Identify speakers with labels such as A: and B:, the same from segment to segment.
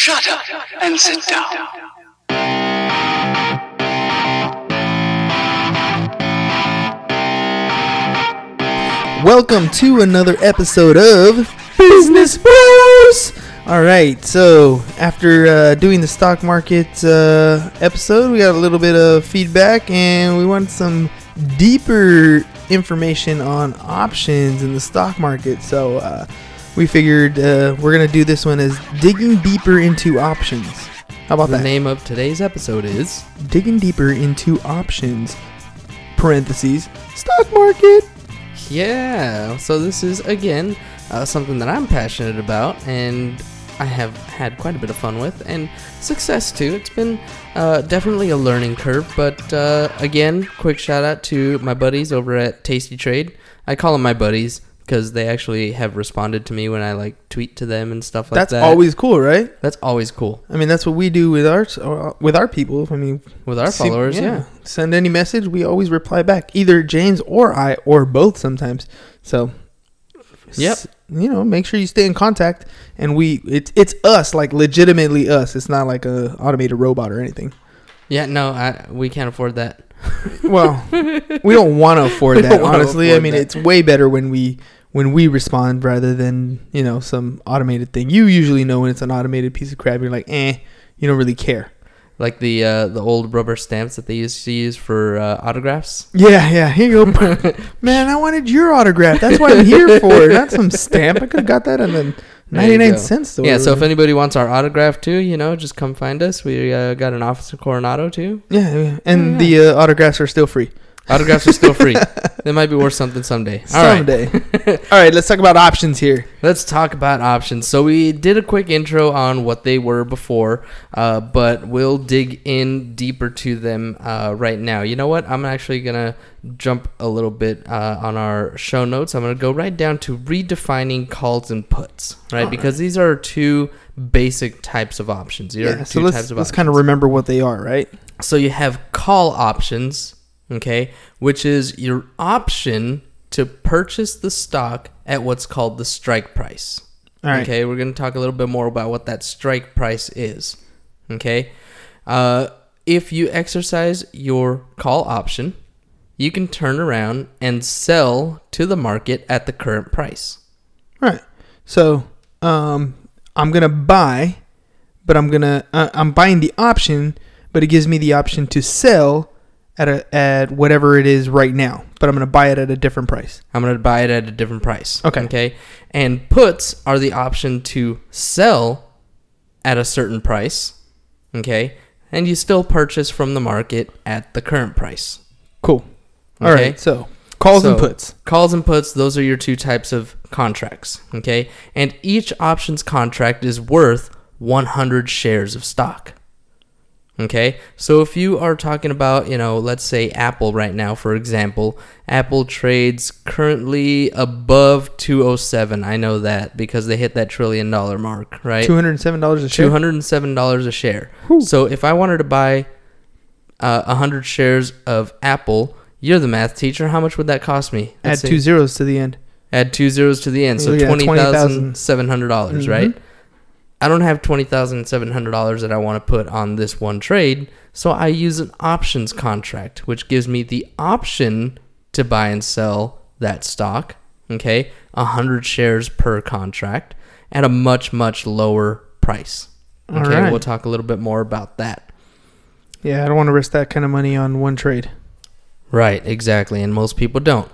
A: Shut up and sit down.
B: Welcome to another episode of Business Bros. All right, so after uh, doing the stock market uh, episode, we got a little bit of feedback, and we want some deeper information on options in the stock market. So uh, we figured uh, we're gonna do this one as digging deeper into options. How about
C: The
B: that?
C: name of today's episode is
B: Digging deeper into options. Parentheses stock market.
C: Yeah. So this is again uh, something that I'm passionate about and I have had quite a bit of fun with and success too. It's been uh, definitely a learning curve, but uh, again, quick shout out to my buddies over at Tasty Trade. I call them my buddies because they actually have responded to me when I like tweet to them and stuff like
B: That's
C: that.
B: That's always cool, right?
C: that's always cool
B: I mean, that's what we do with our uh, with our people. I mean,
C: with our
B: see-
C: followers. yeah.
B: Send any message, we always reply back. Either James or I, or both sometimes. So,
C: Yep.
B: You know, make sure you stay in contact, and we it's it's us, like legitimately us. It's not like a automated robot or anything.
C: Yeah. No, I, we can't afford that.
B: Well, we don't want to afford that. Honestly, I mean,
C: that.
B: it's way better when we when we respond rather than you know some automated thing. You usually know when it's an automated piece of crap. You're like, eh, you don't really care.
C: like the uh, the old rubber stamps that they used to use for uh, autographs.
B: Yeah, yeah. Here you go. Man, I wanted your autograph. That's what I'm here for. Not some stamp. I could have got that in the 99 cents store.
C: Yeah, so if anybody wants our autograph too, you know, just come find us. We uh, got an office in Coronado too.
B: yeah, yeah. And
C: Yeah.
B: the uh, autographs are still free.
C: Autographs are still free. they might be worth something someday. All right,
B: Someday. All right, let's talk about options here.
C: let's talk about options. So we did a quick intro on what they were before, uh, but we'll dig in deeper to them uh, right now. You know what? I'm actually gonna jump a little bit uh, on our show notes. I'm gonna go right down to redefining calls and puts, right?
B: All
C: because these are two basic types of options. These
B: Yeah,
C: two
B: so let's,
C: types of
B: let's
C: options.
B: kind of remember what they are, right?
C: So you have call options, okay, which is your option to purchase the stock at what's called the strike price.
B: All right.
C: Okay, we're going to talk a little bit more about what that strike price is. Okay, uh, if you exercise your call option, you can turn around and sell to the market at the current price.
B: Right. So, um, I'm gonna buy, but I'm gonna uh, I'm buying the option, but it gives me the option to sell at a at whatever it is right now. But I'm gonna buy it at a different price.
C: I'm going to buy it at a different price.
B: Okay.
C: Okay. And puts are the option to sell at a certain price. Okay. And you still purchase from the market at the current price.
B: Cool. All
C: Okay.
B: right. So calls and puts.
C: Calls and puts, those are your two types of contracts. Okay. And each options contract is worth 100 shares of stock. Okay, so if you are talking about, you know, let's say Apple right now, for example, Apple trades currently above 207. I know that because they hit that trillion dollar mark, right?
B: Two hundred and seven dollars a share.
C: Two hundred and seven dollars a share.
B: Whew.
C: So if I wanted to buy uh, a hundred shares of Apple, you're the math teacher. How much would that cost me?
B: Add
C: Let's see.
B: two zeros to the end.
C: Add two zeros to the end, so
B: Yeah,
C: twenty thousand
B: $20,000.
C: seven hundred dollars,
B: Mhm.
C: right? I don't have twenty thousand seven hundred dollars that I want to put on this one trade, so I use an options contract, which gives me the option to buy and sell that stock. Okay, hundred shares per contract at a much much lower price. Okay,
B: right.
C: we'll talk a little bit more about that.
B: Yeah, I don't want to risk that kind of money on one trade.
C: Right, exactly, and most people don't.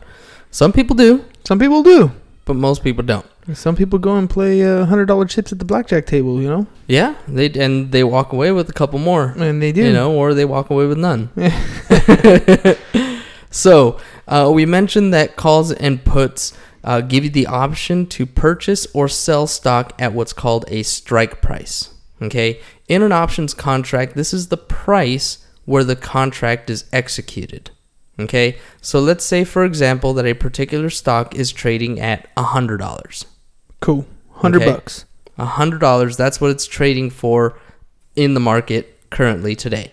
C: Some people do,
B: Some people do.
C: But most people don't.
B: Some people go and play uh, hundred dollar chips at the blackjack table. You know,
C: Yeah, they and they walk away with a couple more.
B: and they do.
C: you know, or they walk away with none. so, uh, we mentioned that calls and puts uh, give you the option to purchase or sell stock at what's called a strike price. Okay, in an options contract, this is the price where the contract is executed. Okay, so let's say, for example, that a particular stock is trading at hundred dollars.
B: Cool. Hundred
C: Okay.
B: bucks.
C: A hundred dollars. That's what it's trading for in the market currently today.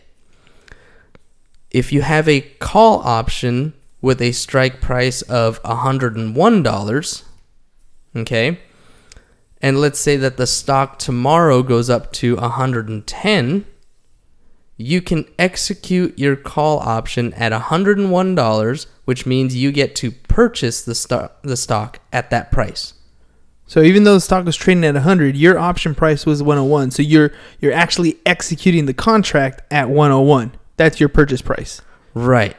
C: If you have a call option with a strike price of hundred and one dollars, okay, and let's say that the stock tomorrow goes up to 110, you can execute your call option at $101, which means you get to purchase the stock the stock at that price.
B: So even though the stock was trading at 100, your option price was 101. So you're you're actually executing the contract at 101. That's your purchase price.
C: Right.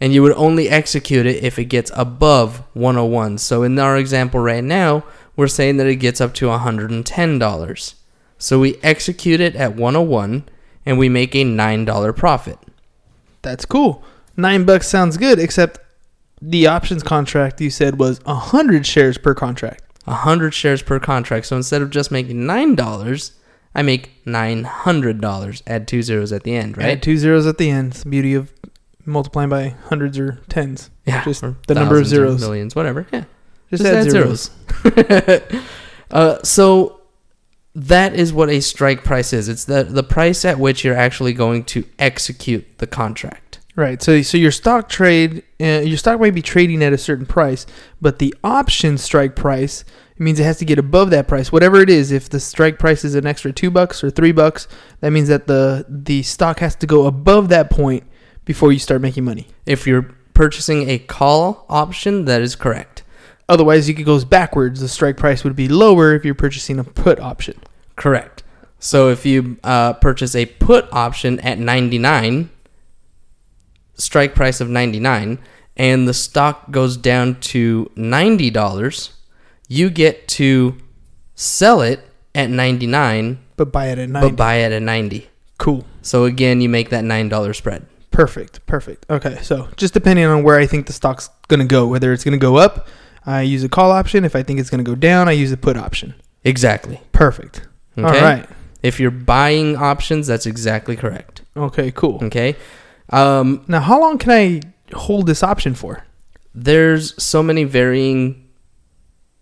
C: And you would only execute it if it gets above 101. So in our example right now, we're saying that it gets up to $110. So we execute it at 101 and we make a $9 profit.
B: That's cool. 9 bucks sounds good except the options contract you said was 100 shares per contract.
C: 100 shares per contract. So instead of just making $9, I make $900. Add two zeros at the end, right?
B: Add two zeros at the end. It's the beauty of multiplying by hundreds or tens.
C: yeah.
B: just the number of zeros.
C: Millions, whatever. Yeah.
B: Just,
C: Just
B: add,
C: add
B: zeros.
C: zeros. uh, so that is what a strike price is. It's the the price at which you're actually going to execute the contract.
B: Right. So so your stock trade, uh, your stock might be trading at a certain price, but the option strike price means it has to get above that price, whatever it is. If the strike price is an extra two bucks or three bucks, that means that the the stock has to go above that point before you start making money.
C: If you're purchasing a call option, that is correct.
B: Otherwise, it goes backwards. The strike price would be lower if you're purchasing a put option.
C: Correct. So if you uh, purchase a put option at 99, strike price of 99, and the stock goes down to $90, you get to sell it at 99
B: But buy it at ninety.
C: but buy it at 90.
B: cool.
C: So again, you make that $9 spread.
B: Perfect. Perfect. Okay. So just depending on where I think the stock's gonna go, whether it's gonna go up, I use a call option. If I think it's gonna go down, I use a put option.
C: Exactly.
B: Perfect.
C: Okay?
B: All right.
C: If you're buying options, that's exactly correct.
B: Okay. Cool.
C: Okay. Um,
B: Now, how long can I hold this option for?
C: there's so many varying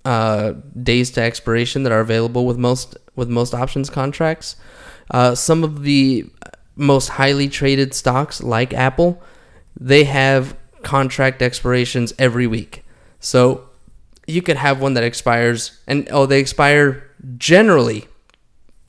C: uh, days to expiration that are available with most with most options contracts. Uh, some of the most highly traded stocks, like Apple, they have contract expirations every week. So you could have one that expires, and oh, they expire generally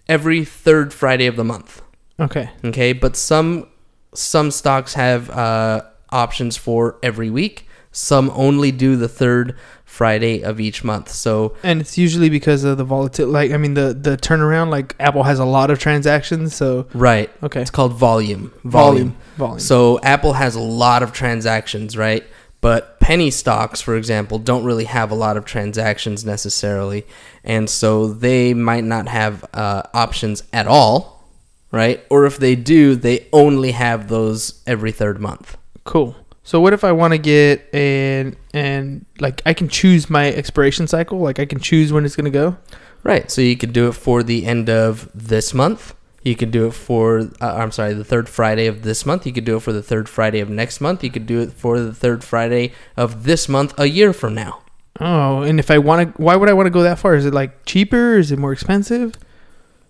C: every third Friday of the month.
B: Okay.
C: Okay, but some some stocks have uh, options for every week. Some only do the third Friday of each month. So
B: And it's usually because of the volatility. Like, I mean, the the turnaround. Like, Apple has a lot of transactions, so
C: right,
B: okay.
C: it's called volume.
B: Volume. Volume.
C: So Apple has a lot of transactions, right? But penny stocks, for example, don't really have a lot of transactions necessarily, and so they might not have uh, options at all, right? Or if they do, they only have those every third month.
B: Cool. So what if I want to get an and like I can choose my expiration cycle? Like I can choose when it's gonna go.
C: Right. So you could do it for the end of this month. You could do it for, uh, I'm sorry, the third Friday of this month. You could do it for the third Friday of next month. You could do it for the third Friday of this month a year from now.
B: Oh, and if I want to, why would I want to go that far? Is it like cheaper? Is it more expensive?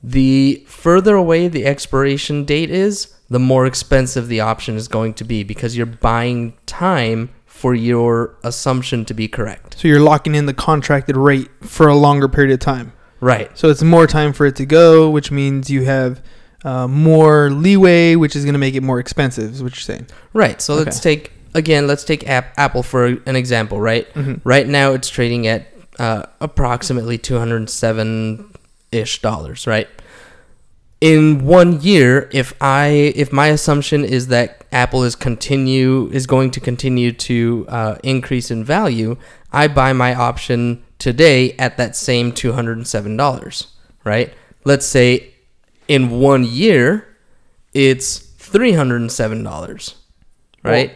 C: The further away the expiration date is, the more expensive the option is going to be because you're buying time for your assumption to be correct.
B: So you're locking in the contracted rate for a longer period of time.
C: Right.
B: So it's more time for it to go, which means you have uh, more leeway, which is going to make it more expensive. Is what you're saying?
C: Right. So let's take, again, let's take App- Apple for an example, right?
B: Mhm.
C: Right now, it's trading at uh, approximately two hundred seven ish dollars. Right. In one year, if I if my assumption is that Apple is continue is going to continue to uh, increase in value, I buy my option today at that same two hundred and seven dollars. Right. Let's say in one year, it's three hundred and seven dollars. Right.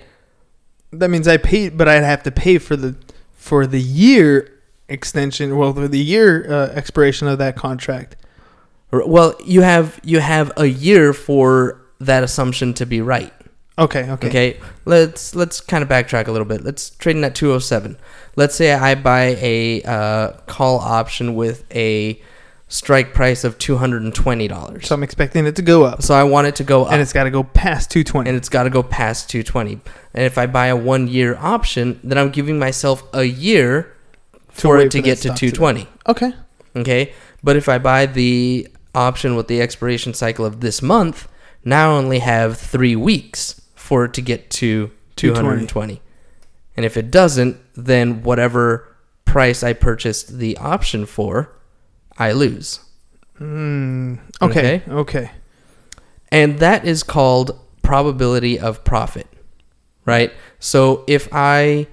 B: That means I paid, but I'd have to pay for the for the year extension. Well, for the year uh, expiration of that contract.
C: Well, you have you have a year for that assumption to be right.
B: Okay. Okay.
C: Okay. Let's let's kind of backtrack a little bit. Let's trade in at 207. Let's say I buy a uh, call option with a strike price of $220.
B: So I'm expecting it to go up,
C: So I want it to go up
B: and it's got to go past 220.
C: and it's got to go past 220. And if I buy a 1 year option, then I'm giving myself a year for it to
B: for
C: get to
B: stock to-
C: 220.
B: okay.
C: Okay, but if I buy the option with the expiration cycle of this month, now I only have three weeks for it to get to 220. And if it doesn't, then whatever price I purchased the option for, I lose.
B: Mm, okay. Okay.
C: And that is called probability of profit, right? So if I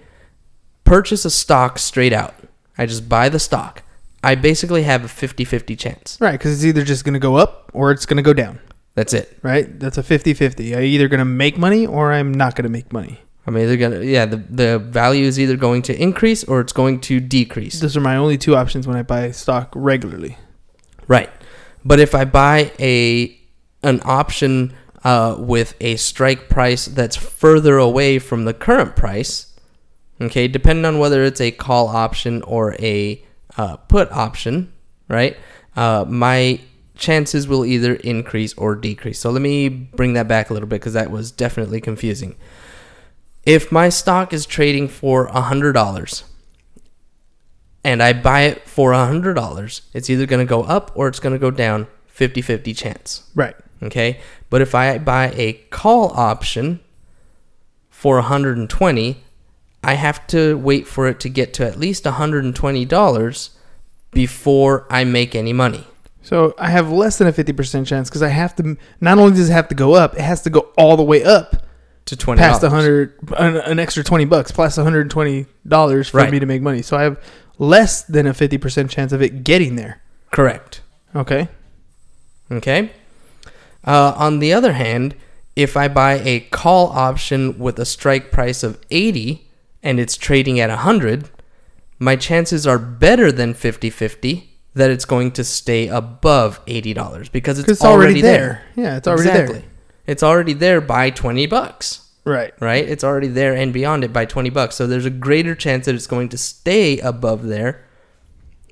C: purchase a stock straight out, I just buy the stock, I basically have a 50 50 chance.
B: Right, because it's either just going to go up or it's going to go down.
C: That's it.
B: Right? That's a 50 50. I'm either going to make money or I'm not going to make money.
C: I'm either gonna, yeah, the, the value is either going to increase or it's going to decrease.
B: Those are my only two options when I buy stock regularly.
C: Right. But if I buy a an option uh, with a strike price that's further away from the current price, okay, depending on whether it's a call option or a uh, put option, right? Uh, my chances will either increase or decrease. So let me bring that back a little bit because that was definitely confusing. If my stock is trading for $100 and I buy it for $100, it's either going to go up or it's going to go down 50 50 chance.
B: Right.
C: Okay. But if I buy a call option for 120, I have to wait for it to get to at least $120 before I make any money.
B: So I have less than a 50% chance because I have to, not only does it have to go up, it has to go all the way up
C: To twenty
B: past 100, an, an extra 20 bucks plus $120 for
C: Right.
B: me to make money. So I have less than a 50% chance of it getting there.
C: Correct.
B: Okay.
C: Okay. Uh, on the other hand, if I buy a call option with a strike price of 80 and it's trading at 100, my chances are better than 50 50 that it's going to stay above $80 because it's,
B: it's
C: already,
B: already,
C: there.
B: there. Yeah, it's already there.
C: exactly. It's already there by 20 bucks.
B: Right.
C: right? It's already there and beyond it by 20 bucks. So there's a greater chance that it's going to stay above there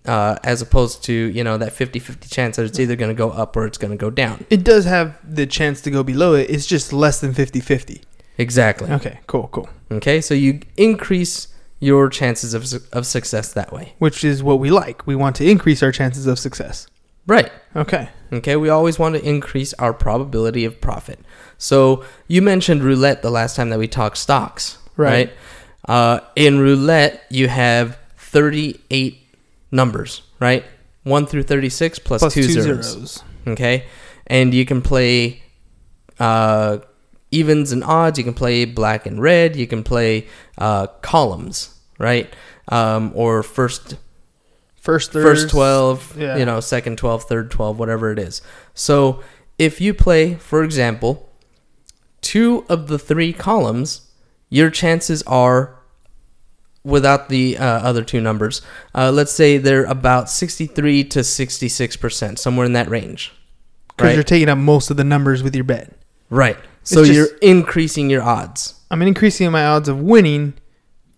C: uh, as opposed to, you know, that 50 50 chance that it's either going to go up or it's going to go down.
B: It does have the chance to go below it. It's just less than 50 50.
C: Exactly.
B: Okay, cool, cool.
C: Okay, so you increase your chances of, su- of success that way.
B: Which is what we like. We want to increase our chances of success.
C: Right.
B: Okay.
C: Okay, we always want to increase our probability of profit. So you mentioned roulette the last time that we talked stocks,
B: Right.
C: right? Uh, in roulette, you have 38 numbers, right? 1 through 36 plus,
B: Plus
C: two,
B: two
C: zeros.
B: zeros.
C: Okay, and you can play uh, evens and odds. You can play black and red. You can play uh, columns, right? Um, or first
B: First,
C: first 12,
B: yeah.
C: you know, second 12, third 12, whatever it is. So if you play, for example, two of the three columns, your chances are without the uh, other two numbers. Uh, let's say they're about 63 to 66%, somewhere in that range.
B: Because
C: Right.
B: you're taking up most of the numbers with your bet.
C: Right. So
B: just-
C: you're increasing your odds.
B: I'm increasing my odds of winning,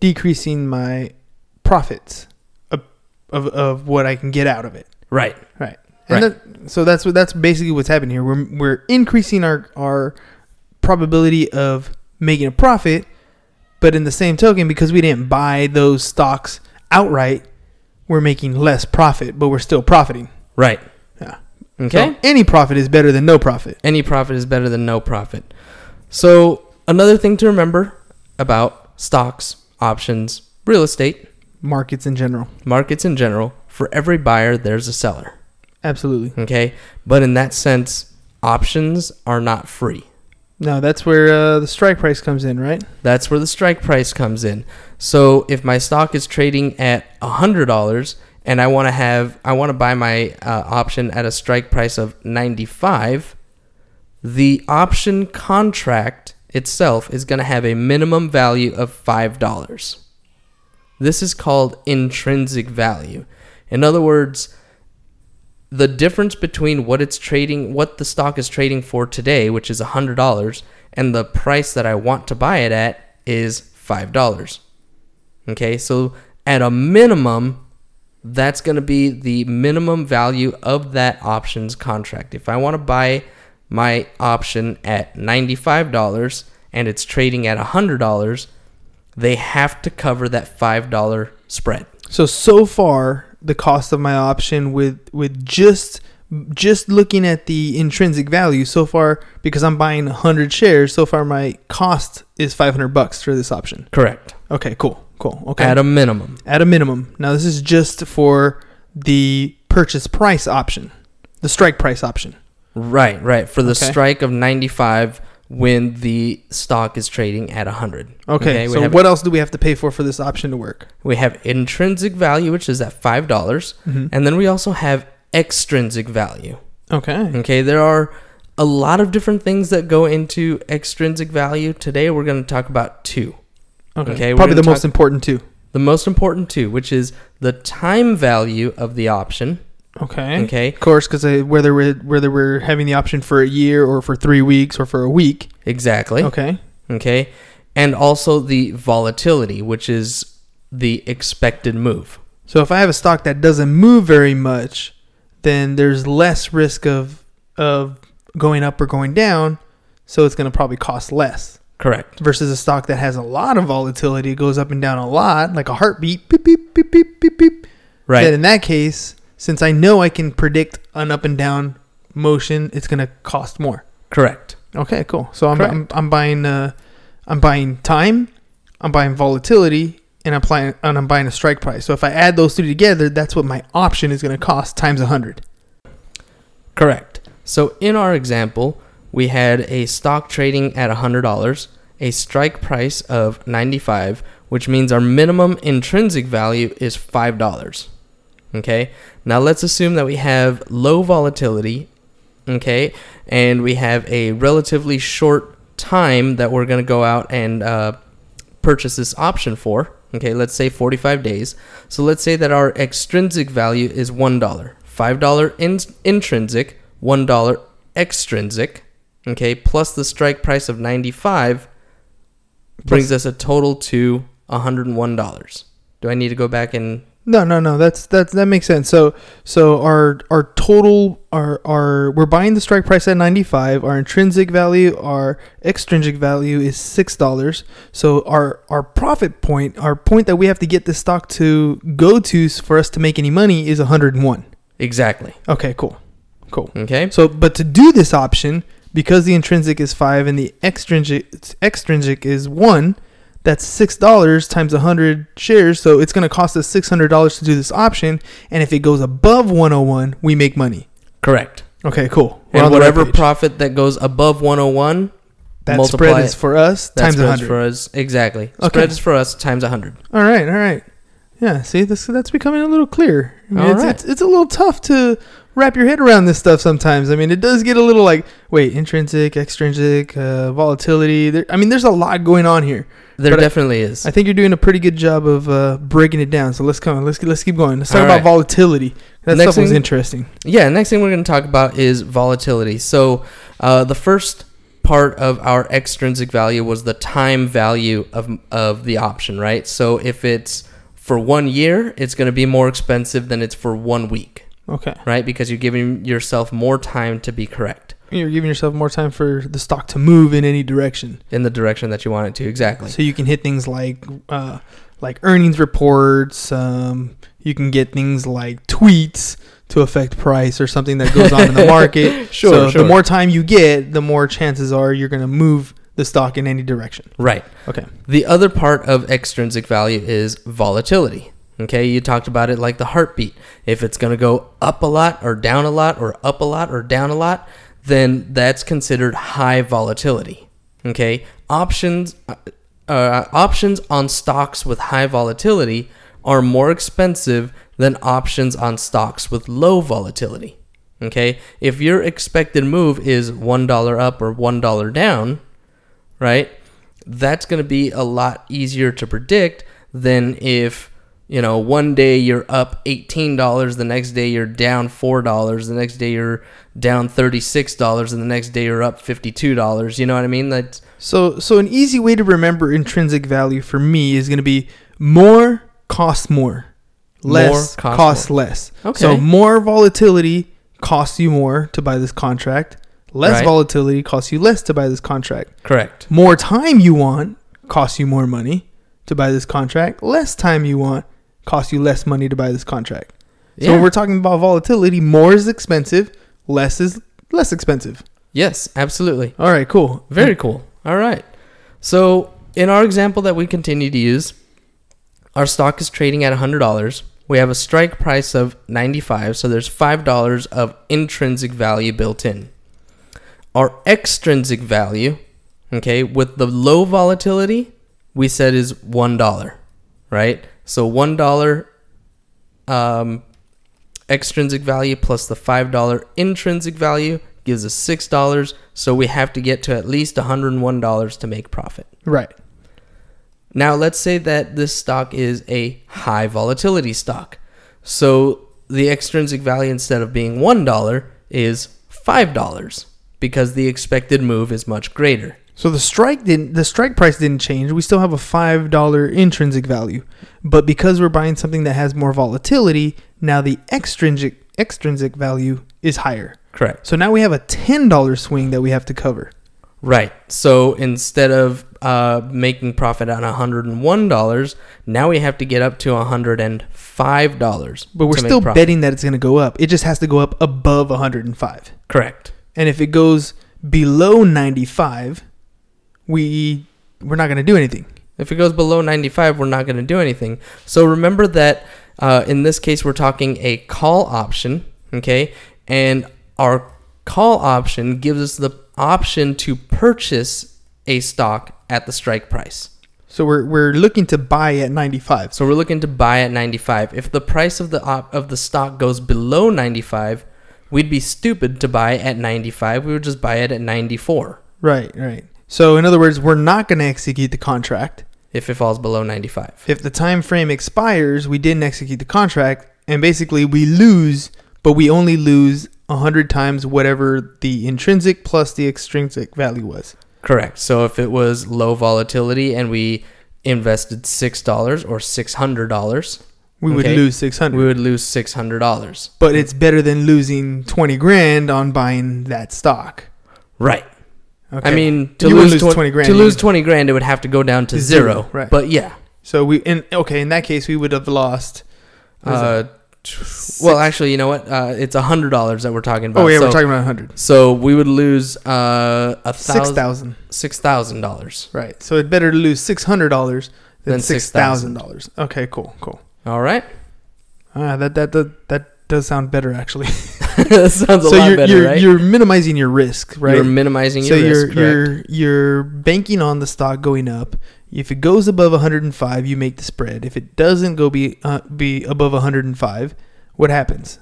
B: decreasing my profits of, of, of what I can get out of it.
C: Right.
B: Right. And That, so that's what that's basically what's happening here. We're we're increasing our our probability of making a profit, but in the same token, because we didn't buy those stocks outright, we're making less profit, but we're still profiting.
C: Right.
B: Yeah.
C: Okay.
B: So any profit is better than no profit.
C: any profit is better than no profit. So, another thing to remember about stocks, options, real estate,
B: Markets in general.
C: markets in general, for every buyer, there's a seller.
B: Absolutely.
C: Okay. But in that sense, options are not free.
B: No, that's where uh, the strike price comes in, right?
C: That's where the strike price comes in. So if my stock is trading at hundred dollars and I want to have I want to buy my uh, option at a strike price of ninety five, the option contract itself is going to have a minimum value of five dollars. This is called intrinsic value. In other words, the difference between what it's trading, what the stock is trading for today, which is hundred dollars, and the price that I want to buy it at is five dollars. Okay, so at a minimum, that's going to be the minimum value of that options contract. If I want to buy my option at ninety-five dollars and it's trading at hundred dollars, they have to cover that five dollar spread.
B: So so far, the cost of my option with with just just looking at the intrinsic value so far because I'm buying 100 shares so far my cost is 500 bucks for this option.
C: Correct.
B: Okay, cool. Cool. Okay.
C: At a minimum.
B: At a minimum. Now this is just for the purchase price option. The strike price option.
C: Right, right. For the
B: Okay.
C: strike of 95 when the stock is trading at 100.
B: Okay.
C: we
B: so what else do we have to pay for for this option to work?
C: we have intrinsic value which is at $5 mm-hmm. and then we also have extrinsic value.
B: Okay.
C: Okay, there are a lot of different things that go into extrinsic value. Today we're going to talk about two.
B: Okay.
C: Okay,
B: Probably the most important two.
C: The most important two, which is the time value of the option.
B: Okay.
C: Okay,
B: Of course, because whether we're whether we're having the option for a year or for three weeks or for a week.
C: exactly.
B: Okay.
C: Okay, and also the volatility, which is the expected move.
B: So if I have a stock that doesn't move very much, then there's less risk of of going up or going down. So it's going to probably cost less
C: Correct.
B: versus a stock that has a lot of volatility, it goes up and down a lot, like a heartbeat, beep beep beep beep beep beep.
C: Right.
B: Then in that case, since I know I can predict an up and down motion, it's going to cost more.
C: Correct.
B: Okay, cool. So I'm I'm, I'm buying uh I'm buying time, I'm buying volatility, and I'm buying and I'm buying a strike price. So if I add those two together, that's what my option is going to cost times 100.
C: Correct. So in our example, we had a stock trading at $100, a strike price of 95, which means our minimum intrinsic value is $5. Okay? Now let's assume that we have low volatility, okay? And we have a relatively short time that we're going to go out and uh, purchase this option for. Okay, let's say 45 days. So let's say that our extrinsic value is $1. $5 in- intrinsic, $1 extrinsic, okay, plus the strike price of 95 brings us a total to $101. Do I need to go back and
B: No, no, no. That's that's that makes sense. So so our our total our our we're buying the strike price at 95. Our intrinsic value, our extrinsic value is $6. So our our profit point, our point that we have to get this stock to go to for us to make any money is 101.
C: exactly?
B: Okay, cool. Cool.
C: Okay?
B: So, but to do this option, because the intrinsic is five and the extrinsic extrinsic is one, that's six dollars times a hundred shares. So it's going to cost us six hundred dollars to do this option. And if it goes above one hundred one, we make money.
C: Correct.
B: Okay, cool. We're
C: And
B: the right
C: whatever profit that goes above 101,
B: that
C: multiply
B: spread
C: it.
B: is for us
C: that
B: times a hundred.
C: for us. Exactly.
B: Okay.
C: Spread is for us times 100.
B: All right, all right. Yeah, see, this that's becoming a little clear. I mean,
C: All
B: it's,
C: right.
B: it's, it's a little tough to wrap your head around this stuff sometimes. I mean, it does get a little like, wait, intrinsic, extrinsic, uh, volatility. There, I mean, there's a lot going on here.
C: There
B: But I-
C: definitely is.
B: I think you're doing a pretty good job of uh, breaking it down. So let's come. Let's let's keep going. Let's talk
C: All
B: about
C: right.
B: volatility. That
C: Next
B: stuff was interesting.
C: Yeah, next thing we're going to talk about is volatility. So, uh, the first part of our extrinsic value was the time value of, of the option, right? So, if it's for one year, it's going to be more expensive than it's for one week,
B: Okay,
C: right? Because you're giving yourself more time to be correct
B: you're giving yourself more time for the stock to move in any direction,
C: in the direction that you want it to. Exactly.
B: so you can hit things like uh, like earnings reports. Um, you can get things like tweets to affect price or something that goes on in the market.
C: Sure,
B: So
C: sure.
B: the more time you get, the more chances are you're going to move the stock in any direction.
C: Right.
B: Okay.
C: The other part of extrinsic value is volatility. Okay, you talked about it like the heartbeat. If it's going to go up a lot or down a lot or up a lot or down a lot, then that's considered high volatility. Okay, options uh, uh, options on stocks with high volatility are more expensive than options on stocks with low volatility. Okay, if your expected move is one dollar up or one dollar down, right? That's going to be a lot easier to predict than if, you know, one day you're up $18, the next day you're down $4, the next day you're down $36, and the next day you're up $52. You know what I mean? That's
B: So, so an easy way to remember intrinsic value for me is going to be more costs more, less
C: More costs
B: costs less.
C: Okay.
B: So more volatility costs you more to buy this contract. Less
C: Right.
B: volatility costs you less to buy this contract.
C: correct.
B: More time you want costs you more money to buy this contract. Less time you want costs you less money to buy this contract. So when we're talking about volatility, more is expensive, less is less expensive.
C: Yes, absolutely.
B: All right, cool.
C: Very cool. All right. So, in our example that we continue to use, our stock is trading at $100. We have a strike price of 95, so there's $5 of intrinsic value built in. Our extrinsic value, okay, with the low volatility, we said is $1, right? So $1 um, extrinsic value plus the $5 intrinsic value gives us $6. So we have to get to at least $101 to make profit.
B: Right.
C: Now, let's say that this stock is a high volatility stock. So the extrinsic value instead of being $1 is $5 because the expected move is much greater.
B: So the strike didn't the strike price didn't change. We still have a five dollar intrinsic value, but because we're buying something that has more volatility, now the extrinsic extrinsic value is higher.
C: Correct.
B: So now we have a ten dollar swing that we have to cover.
C: Right. So instead of uh, making profit on $101, now we have to get up to $105.
B: But we're still
C: profit.
B: betting that it's going to go up. It just has to go up above 105.
C: Correct.
B: And if it goes below 95, we we're not going to do anything.
C: If it goes below 95, we're not going to do anything. So remember that uh, in this case, we're talking a call option, okay? And our call option gives us the option to purchase a stock at the strike price.
B: So we're we're looking to buy at 95.
C: So we're looking to buy at 95. If the price of the op- of the stock goes below 95, we'd be stupid to buy at 95. We would just buy it at 94
B: Right, right. So in other words, we're not going to execute the contract.
C: if it falls below 95.
B: If the time frame expires, we didn't execute the contract and basically we lose, but we only lose 100 times whatever the intrinsic plus the extrinsic value was.
C: Correct. So if it was low volatility and we invested $6 or $600,
B: We would
C: Okay.
B: lose 600.
C: we would lose $600.
B: but it's better than losing 20 grand on buying that stock.
C: Right.
B: Okay.
C: I mean, to
B: You
C: lose,
B: lose
C: 20,
B: 20 grand
C: to lose 20 grand, it would have to go down to zero.
B: zero, right.
C: But yeah.
B: So we in okay in that case we would have lost.
C: Uh, well, actually, you know what? Uh, it's $100 that we're talking about.
B: oh yeah,
C: so,
B: we're talking about hundred.
C: so we would lose uh, a
B: Six
C: thousand,
B: thousand.
C: $6,000.
B: Right. So it's better to lose six hundred dollars than
C: Than
B: six thousand dollars. Okay, cool, cool.
C: All right.
B: Ah, that that that that does sound better actually.
C: that sounds a
B: so
C: lot
B: you're
C: better,
B: you're
C: right?
B: you're minimizing your risk, right?
C: You're minimizing
B: so
C: your
B: you're
C: correct.
B: you're you're banking on the stock going up. If it goes above 105, you make the spread. If it doesn't go be uh, be above 105, what happens?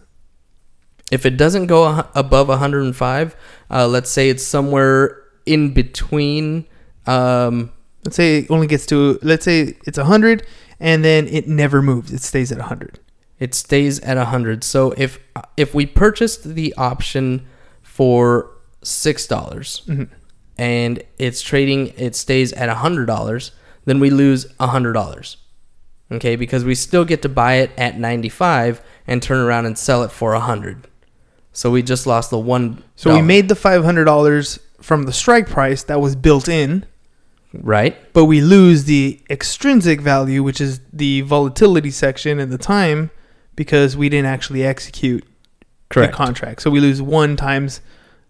C: If it doesn't go above 105, uh, let's say it's somewhere in between. Um,
B: Let's say it only gets to let's say it's 100 and then it never moves. It stays at 100.
C: It stays at 100. So if if we purchased the option for six dollars
B: Mhm.
C: and it's trading, it stays at hundred dollars, then we lose hundred dollars. Okay, because we still get to buy it at 95 and turn around and sell it for 100. So we just lost the one.
B: So we made the $500 from the strike price that was built in,
C: right.
B: but we lose the extrinsic value, which is the volatility section and the time, because we didn't actually execute
C: Correct.
B: the contract. So we lose one times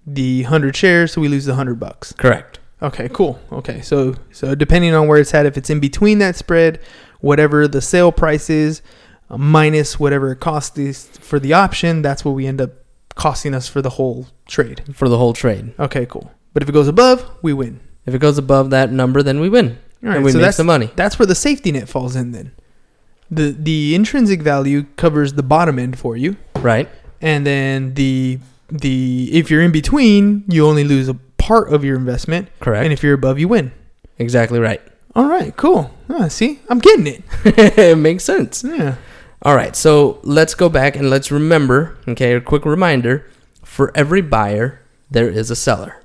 B: the 100 shares, so we lose the 100 bucks.
C: Correct.
B: Okay, cool. Okay, so so depending on where it's at, if it's in between that spread, whatever the sale price is, uh, minus whatever it costs is for the option, that's what we end up costing us for the whole trade.
C: For the whole trade.
B: Okay, cool. But if it goes above, we win.
C: If it goes above that number, then we win.
B: All right,
C: and we
B: so
C: make
B: that's
C: some money.
B: that's where the safety net falls in. Then the the intrinsic value covers the bottom end for you,
C: Right.
B: and then the the if you're in between, you only lose a part of your investment,
C: Correct.
B: and if you're above, you win.
C: exactly right.
B: All right, cool. Ah, see, I'm getting it.
C: it makes sense.
B: Yeah.
C: All right, so let's go back and let's remember, okay, a quick reminder for every buyer, there is a seller.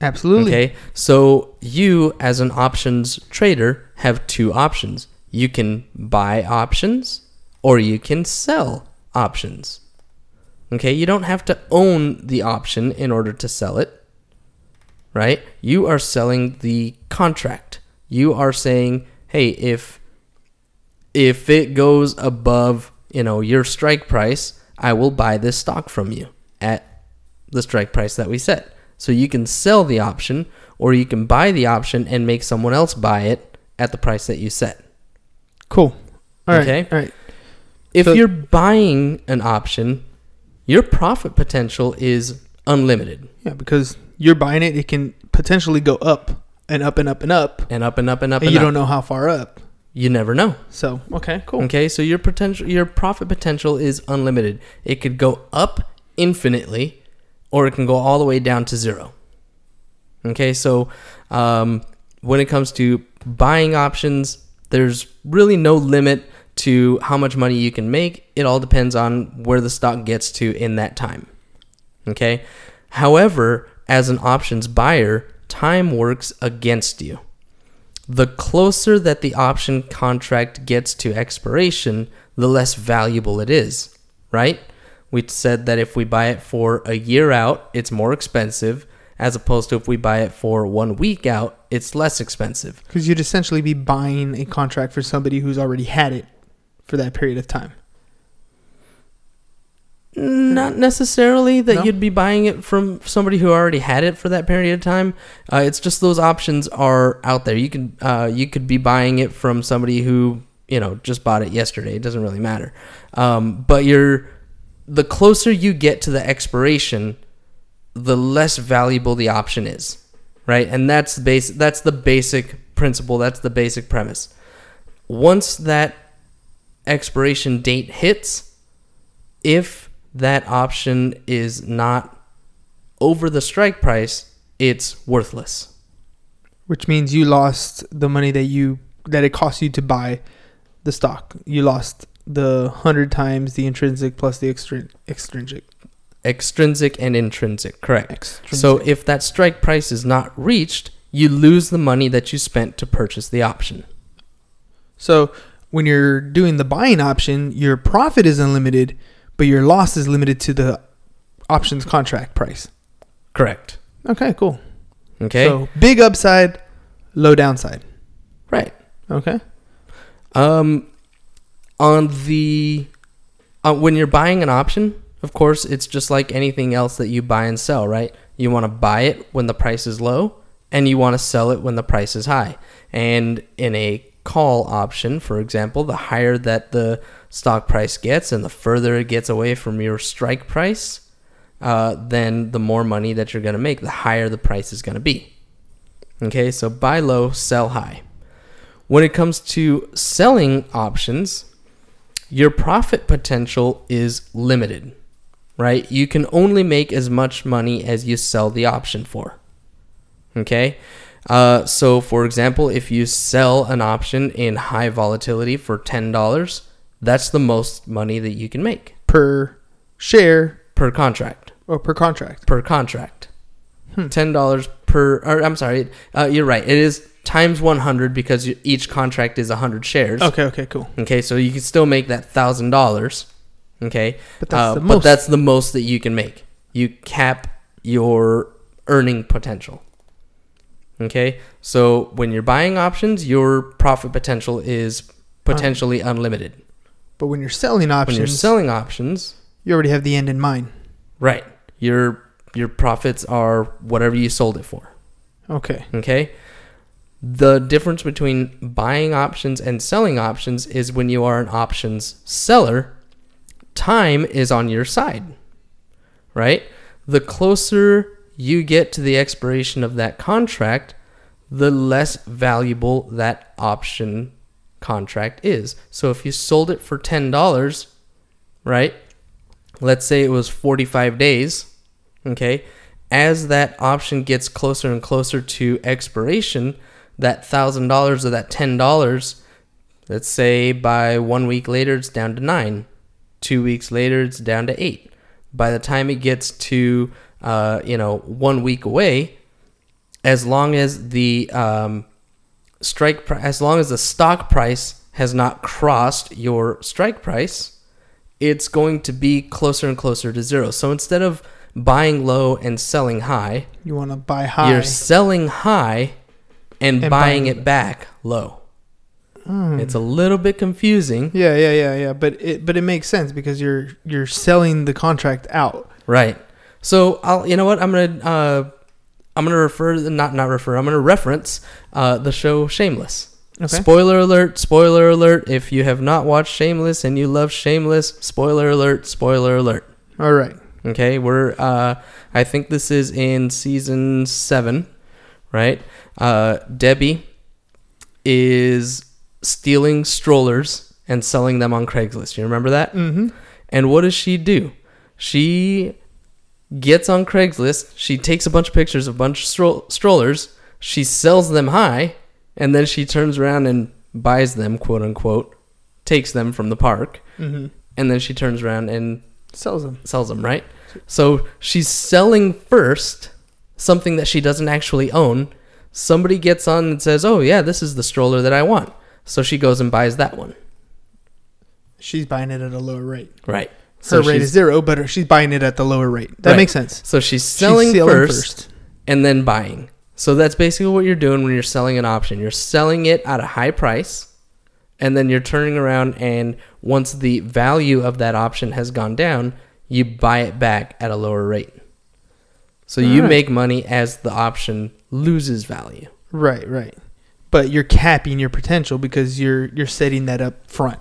B: Absolutely.
C: Okay, so you, as an options trader, have two options. You can buy options or you can sell options. Okay, you don't have to own the option in order to sell it, right? You are selling the contract. You are saying, hey, if if it goes above, you know, your strike price, I will buy this stock from you at the strike price that we set. So you can sell the option or you can buy the option and make someone else buy it at the price that you set.
B: Cool. All right.
C: Okay.
B: All right.
C: If
B: So-
C: you're buying an option, your profit potential is unlimited
B: Yeah, because you're buying it, it can potentially go up and up and up and up,
C: and up and up and up
B: and
C: and
B: you
C: up.
B: don't know how far up.
C: You never know.
B: So okay, cool.
C: Okay, so your potential, your profit potential is unlimited. It could go up infinitely, or it can go all the way down to zero. Okay, so um, when it comes to buying options, there's really no limit to how much money you can make. It all depends on where the stock gets to in that time. Okay, however, as an options buyer, time works against you the closer that the option contract gets to expiration, the less valuable it is, right? We said that if we buy it for a year out, it's more expensive, as opposed to if we buy it for one week out, it's less expensive.
B: Because you'd essentially be buying a contract for somebody who's already had it for that period of time.
C: Not necessarily that
B: No?
C: you'd be buying it from somebody who already had it for that period of time. Uh, it's just those options are out there. You could uh, you could be buying it from somebody who you know just bought it yesterday. It doesn't really matter. Um, but you're the closer you get to the expiration, the less valuable the option is, right? And that's the base. That's the basic principle. That's the basic premise. Once that expiration date hits, if that option is not over the strike price, it's worthless.
B: which means you lost the money that you that it cost you to buy the stock. You lost the hundred times the intrinsic plus the extrin- extrinsic.
C: Extrinsic and intrinsic, correct.
B: extrinsic.
C: So if that strike price is not reached, you lose the money that you spent to purchase the option.
B: so when you're doing the buying option, your profit is unlimited, but your loss is limited to the options contract price.
C: Correct.
B: Okay, cool.
C: Okay.
B: So big upside, low downside.
C: right.
B: Okay.
C: Um, on the uh, when you're buying an option, of course, it's just like anything else that you buy and sell, right? You want to buy it when the price is low, and you want to sell it when the price is high. And in a call option, for example, the higher that the stock price gets, and the further it gets away from your strike price, uh, then the more money that you're going to make, the higher the price is going to be. Okay, so buy low, sell high. When it comes to selling options, your profit potential is limited, right? You can only make as much money as you sell the option for. Okay? Uh, so, for example, if you sell an option in high volatility for $10, that's the most money that you can make
B: Per share
C: per contract.
B: or per contract.
C: Per contract. $10 per, or I'm sorry, uh, you're right. It is times 100 because each contract is 100 shares.
B: Okay, okay, cool.
C: Okay, so you can still make that thousand dollars. Okay,
B: But that's
C: Uh,
B: the
C: but
B: most.
C: that's the most that you can make. You cap your earning potential. Okay, so when you're buying options, your profit potential is potentially unlimited.
B: But when you're selling options, When
C: you're selling options,
B: you already have the end in mind.
C: right, your your profits are whatever you sold it for.
B: Okay.
C: Okay. The difference between buying options and selling options is when you are an options seller, time is on your side, right? The closer you get to the expiration of that contract, the less valuable that option contract is. So if you sold it for $10, right? Let's say it was 45 days, okay? As that option gets closer and closer to expiration, that $1,000 or that $10, let's say by one week later it's down to nine. Two weeks later it's down to eight. By the time it gets to, uh, you know, one week away, as long as the um, strike as long as the stock price has not crossed your strike price, it's going to be closer and closer to zero. So instead of buying low and selling high,
B: You want to buy high.
C: you're selling high and,
B: And
C: buying
B: buying
C: it back low.
B: Hmm.
C: It's a little bit confusing.
B: Yeah, yeah, yeah, yeah. But it but it makes sense because you're you're selling the contract out.
C: Right. So I'll you know what I'm gonna uh, I'm gonna refer not not refer I'm gonna reference uh, the show Shameless.
B: Okay.
C: Spoiler alert! Spoiler alert! If you have not watched Shameless and you love Shameless, spoiler alert! Spoiler alert!
B: All right.
C: Okay, we're uh, I think this is in season seven, right? Uh, Debbie is stealing strollers and selling them on Craigslist. You remember that?
B: Mm-hmm.
C: And what does she do? She gets on Craigslist. She takes a bunch of pictures of a bunch of stroll- strollers. She sells them high, and then she turns around and buys them, quote unquote, takes them from the park,
B: Mm-hmm.
C: and then she turns around and
B: Sells them.
C: sells them, right? So she's selling first something that she doesn't actually own. Somebody gets on and says, "Oh yeah, this is the stroller that I want." So she goes and buys that one,
B: She's buying it at a lower rate.
C: right?
B: Her
C: So
B: rate is zero, but she's buying it at the lower rate. That
C: Right.
B: makes sense.
C: So she's
B: She's
C: selling,
B: selling
C: first, and then buying. So that's basically what you're doing when you're selling an option. You're selling it at a high price, and then you're turning around and once the value of that option has gone down, you buy it back at a lower rate. So you
B: Alright.
C: make money as the option loses value.
B: Right, right. But you're capping your potential because you're you're setting that up front.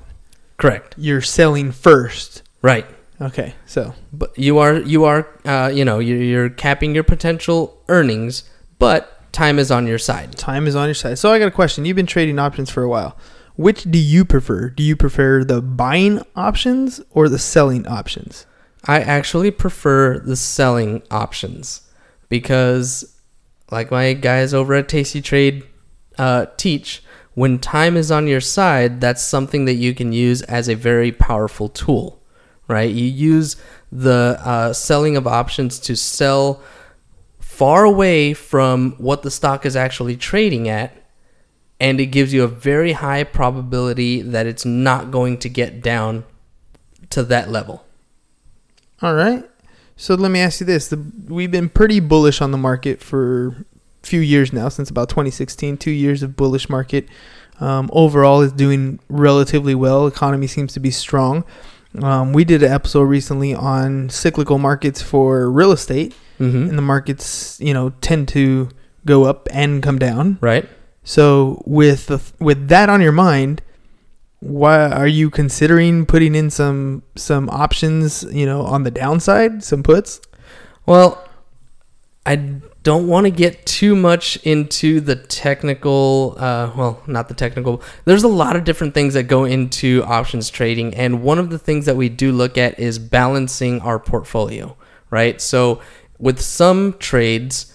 C: Correct.
B: You're selling first.
C: Right.
B: Okay, so
C: But you are you are uh, you know you're, you're capping your potential earnings, but time is on your side.
B: time is on your side. So I got a question. You've been trading options for a while. Which do you prefer? Do you prefer the buying options or the selling options?
C: I actually prefer the selling options because, like my guys over at Tasty Trade uh, teach, when time is on your side, that's something that you can use as a very powerful tool, right? You use the uh, selling of options to sell far away from what the stock is actually trading at. And it gives you a very high probability that it's not going to get down to that level.
B: All right. So let me ask you this: the, We've been pretty bullish on the market for few years now, since about 2016. Two years of bullish market. Um, overall, is doing relatively well. Economy seems to be strong. Um, we did an episode recently on cyclical markets for real estate,
C: Mm-hmm.
B: and the markets, you know, tend to go up and come down.
C: Right.
B: So with the, with that on your mind, why are you considering putting in some some options, you know, on the downside, some puts?
C: Well, I don't want to get too much into the technical. Uh, well, not the technical. There's a lot of different things that go into options trading, and one of the things that we do look at is balancing our portfolio. Right. So with some trades.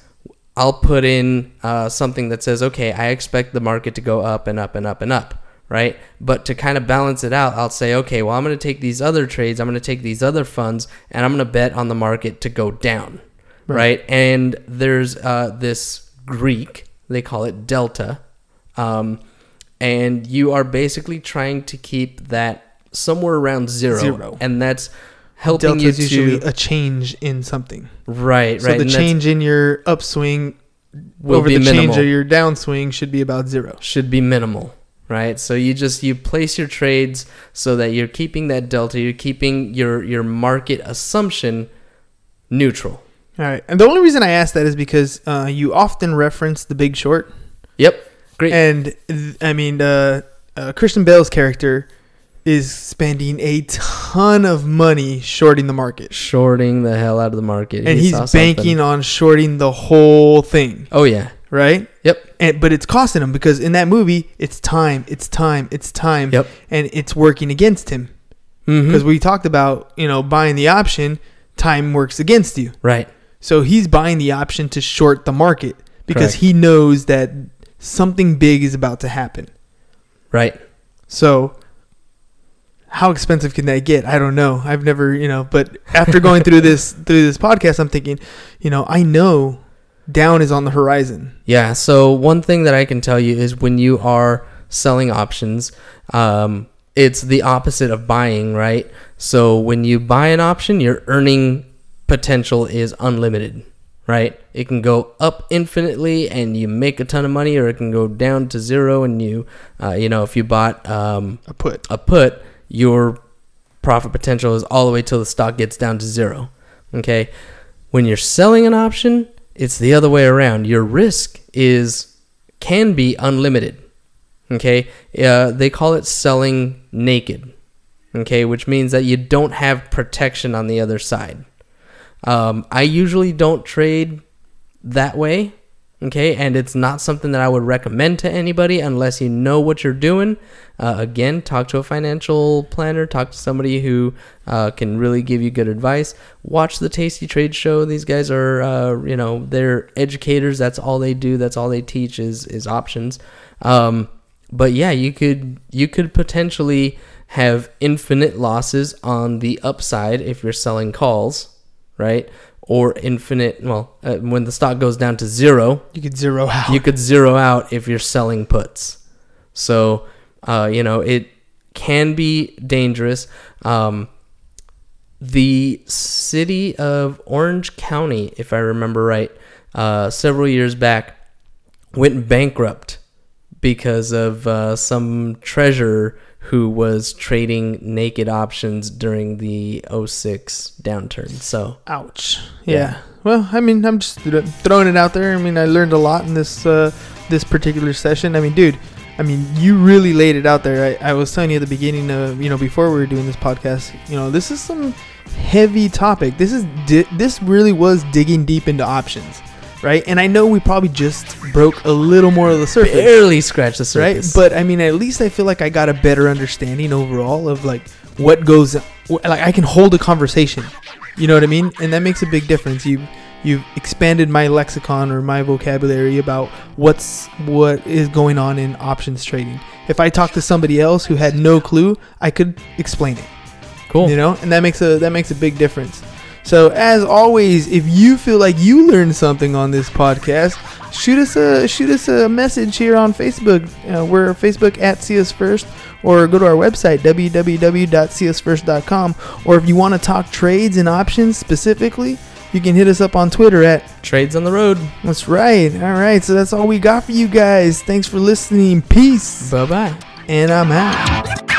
C: I'll put in uh, something that says, okay, I expect the market to go up and up and up and up, right? But to kind of balance it out, I'll say, okay, well, I'm going to take these other trades, I'm going to take these other funds, and I'm going to bet on the market to go down,
B: Right.
C: right? And there's uh, this Greek, they call it delta, um, and you are basically trying to keep that somewhere around zero,
B: Zero.
C: and that's helping you
B: is usually
C: to
B: a change in something.
C: right,
B: So
C: right.
B: the
C: and
B: change in your upswing
C: will
B: over
C: be
B: the
C: minimal.
B: change of your downswing should be about zero.
C: should be minimal right so you just you place your trades so that you're keeping that delta you're keeping your your market assumption neutral
B: All right. And the only reason I ask that is because uh, you often reference The Big Short,
C: yep. Great.
B: And th- I mean, uh, uh, Christian Bale's character is spending a ton of money shorting the market,
C: shorting the hell out of the market.
B: And
C: He
B: he's
C: saw something.
B: banking on shorting the whole thing,
C: oh yeah.
B: Right?
C: yep.
B: And but it's costing him because in that movie, it's time, it's time, it's time,
C: yep.
B: And it's working against him.
C: Mhm.
B: because we talked about you know buying the option, time works against you.
C: right
B: So he's buying the option to short the market because
C: Correct.
B: he knows that something big is about to happen.
C: right
B: So how expensive can that get? I don't know. I've never, you know, but after going through this through this podcast, I'm thinking, you know, I know down is on the horizon.
C: Yeah. So one thing that I can tell you is when you are selling options, um, it's the opposite of buying, right? So when you buy an option, you're earning potential is unlimited, right? It can go up infinitely and you make a ton of money, or it can go down to zero and you, uh, you know, if you bought um,
B: A put.
C: a put, your profit potential is all the way till the stock gets down to zero. Okay. When you're selling an option, it's the other way around. Your risk is can be unlimited. Okay. Uh, they call it selling naked. Okay, which means that you don't have protection on the other side. Um, I usually don't trade that way. Okay, and it's not something that I would recommend to anybody unless you know what you're doing. Uh, again, talk to a financial planner, talk to somebody who uh, can really give you good advice. Watch the Tasty Trade Show. These guys are, uh, you know, they're educators. That's all they do. That's all they teach is is options. Um, but yeah, you could you could potentially have infinite losses on the upside if you're selling calls, right? Or infinite, well, uh, when the stock goes down to zero,
B: You could zero out.
C: you could zero out if you're selling puts. So, uh, you know, it can be dangerous. Um, the city of Orange County, if I remember right, uh, several years back, went bankrupt because of uh, some treasurer who was trading naked options during the 06 downturn. So,
B: Ouch. Yeah.
C: Yeah.
B: Well, I mean, I'm just throwing it out there. I mean, I learned a lot in this uh, this particular session. I mean, dude, I mean, you really laid it out there. I, I was telling you at the beginning of, you know, before we were doing this podcast, you know, this is some heavy topic. This is di- this really was digging deep into options, right? And I know we probably just broke a little more of the surface
C: barely scratched the
B: right?
C: surface.
B: But I mean, at least I feel like I got a better understanding overall of like what goes. Like I can hold a conversation, you know what I mean, and that makes a big difference. You you've expanded my lexicon or my vocabulary about what's what is going on in options trading. If I talk to somebody else who had no clue, I could explain it
C: cool.
B: you know and that makes a that makes a big difference so as always if you feel like you learned something on this podcast shoot us a shoot us a message here on facebook. Uh, we're facebook at see us first or go to our website www.seeusfirst.com or if you want to talk trades and options specifically you can hit us up on twitter at
C: Trades on the road.
B: that's right. All right so that's all we got for you guys. Thanks for listening. Peace.
C: Bye bye.
B: and i'm out